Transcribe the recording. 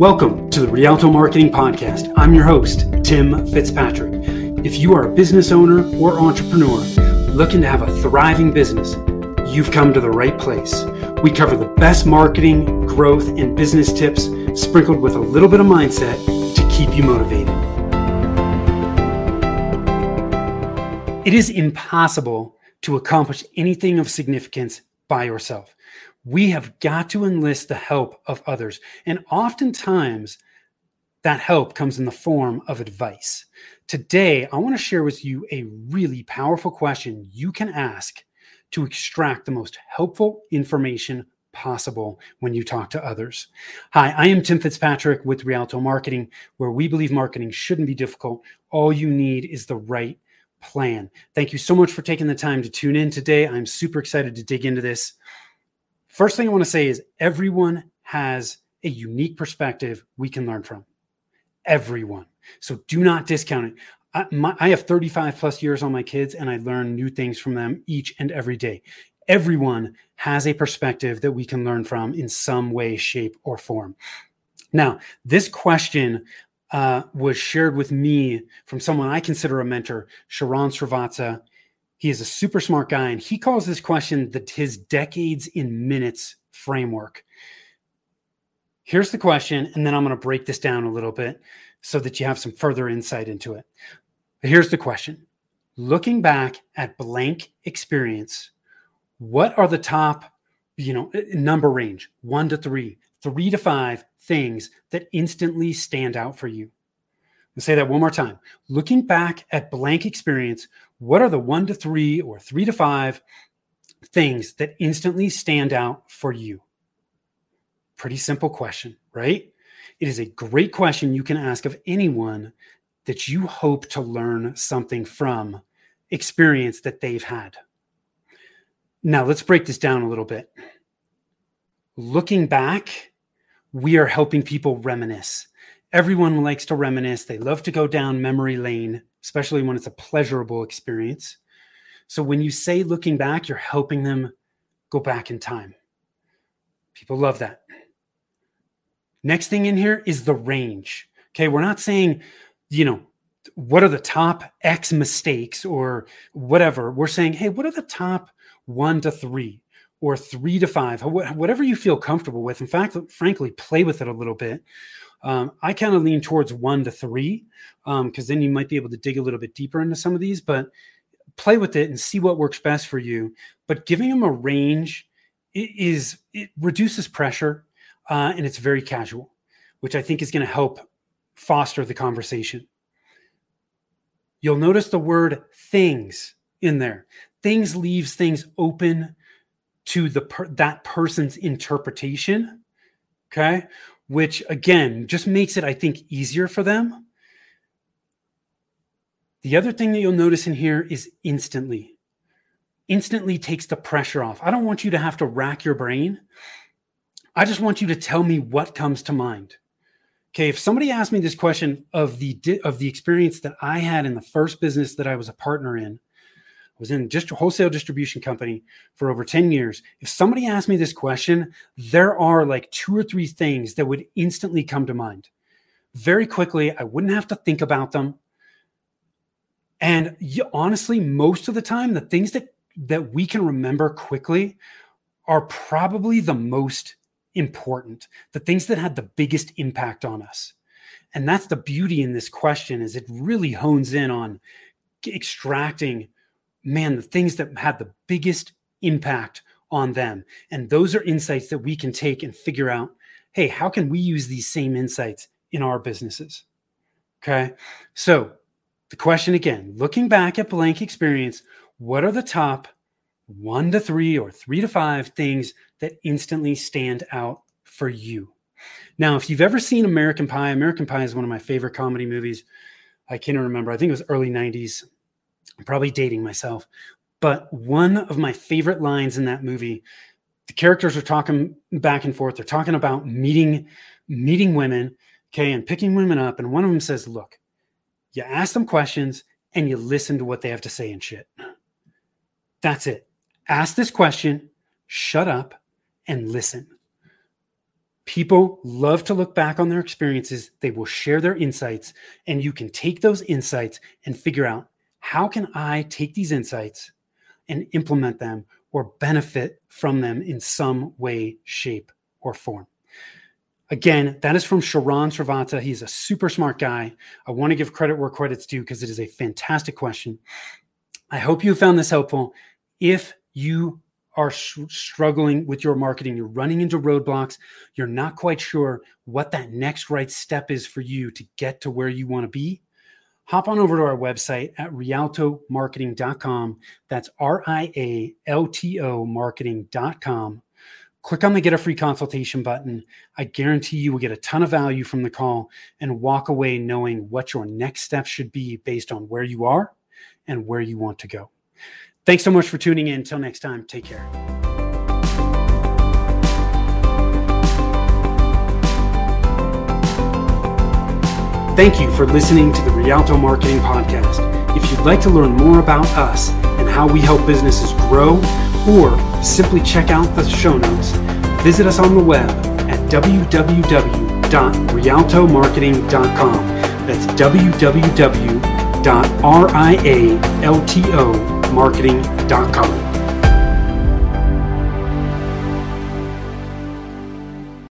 Welcome to the Rialto Marketing Podcast. I'm your host, Tim Fitzpatrick. If you are a business owner or entrepreneur looking to have a thriving business, you've come to the right place. We cover the best marketing, growth, and business tips sprinkled with a little bit of mindset to keep you motivated. It is impossible to accomplish anything of significance by yourself we have got to enlist the help of others. And oftentimes, that help comes in the form of advice. Today, I want to share with you a really powerful question you can ask to extract the most helpful information possible when you talk to others. Hi, I am Tim Fitzpatrick with Rialto Marketing, where we believe marketing shouldn't be difficult. All you need is the right plan. Thank you so much for taking the time to tune in today. I'm super excited to dig into this. First thing I want to say is everyone has a unique perspective we can learn from. Everyone. So do not discount it. I, my, I, have 35 plus years on my kids and I learn new things from them each and every day. Everyone has a perspective that we can learn from in some way, shape, or form. Now, this question uh, was shared with me from someone I consider a mentor, Sharran Srivatsaa. He is a super smart guy, and he calls this question the, his decades in minutes framework. Here's the question, and then I'm going to break this down a little bit so that you have some further insight into it. But here's the question Looking back at blank experience, what are the top, you know, number range one to three, three to five things that instantly stand out for you? I'll say that one more time. Looking back at blank experience, what are the one to three or three to five things that instantly stand out for you? Pretty simple question, right? It is a great question you can ask of anyone that you hope to learn something from experience that they've had. Now, let's break this down a little bit. Looking back, we are helping people reminisce. Everyone likes to reminisce. They love to go down memory lane especially when it's a pleasurable experience. So when you say looking back, you're helping them go back in time. People love that. Next thing in here is the range. Okay, we're not saying, you know, what are the top X mistakes or whatever. We're saying, hey, what are the top one to three or three to five, whatever you feel comfortable with. In fact, frankly, play with it a little bit. Um, I kind of lean towards one to three because um, then you might be able to dig a little bit deeper into some of these, but play with it and see what works best for you. But giving them a range is it reduces pressure uh, and it's very casual, which I think is going to help foster the conversation. You'll notice the word things in there. Things leaves things open to the per- that person's interpretation. Okay, which again just makes it, I think, easier for them. The other thing that you'll notice in here is instantly. Instantly takes the pressure off. I don't want you to have to rack your brain. I just want you to tell me what comes to mind. Okay, if somebody asked me this question of the of the experience that I had in the first business that I was a partner in, was in just a wholesale distribution company for over 10 years. If somebody asked me this question, there are like two or three things that would instantly come to mind. Very quickly, I wouldn't have to think about them. And you, honestly, most of the time, the things that that we can remember quickly are probably the most important, the things that had the biggest impact on us. And that's the beauty in this question is it really hones in on extracting man, the things that had the biggest impact on them. And those are insights that we can take and figure out hey, how can we use these same insights in our businesses? Okay. So, the question again looking back at blank experience, what are the top one to three or three to five things that instantly stand out for you? Now, if you've ever seen American Pie, American Pie is one of my favorite comedy movies. I can't remember. I think it was early 90s. I'm probably dating myself, but one of my favorite lines in that movie, the characters are talking back and forth. They're talking about meeting meeting women, okay, and picking women up. And one of them says, "Look, you ask them questions and you listen to what they have to say and shit. That's it. Ask this question, shut up, and listen." People love to look back on their experiences. They will share their insights, and you can take those insights and figure out how can I take these insights and implement them or benefit from them in some way, shape, or form. Again, that is from Sharran Srivatsaa. He's a super smart guy. I want to give credit where credit's due because it is a fantastic question. I hope you found this helpful. If you are sh- struggling with your marketing, you're running into roadblocks, you're not quite sure what that next right step is for you to get to where you want to be, hop on over to our website at rialtomarketing.com. That's R I A L T O marketing.com. Click on the get a free consultation button. I guarantee you will get a ton of value from the call and walk away knowing what your next step should be based on where you are and where you want to go. Thanks so much for tuning in. Until next time, take care. Thank you for listening to the Rialto Marketing Podcast. If you'd like to learn more about us and how we help businesses grow, or simply check out the show notes, visit us on the web at www.rialtomarketing.com. That's www.rialtomarketing.com.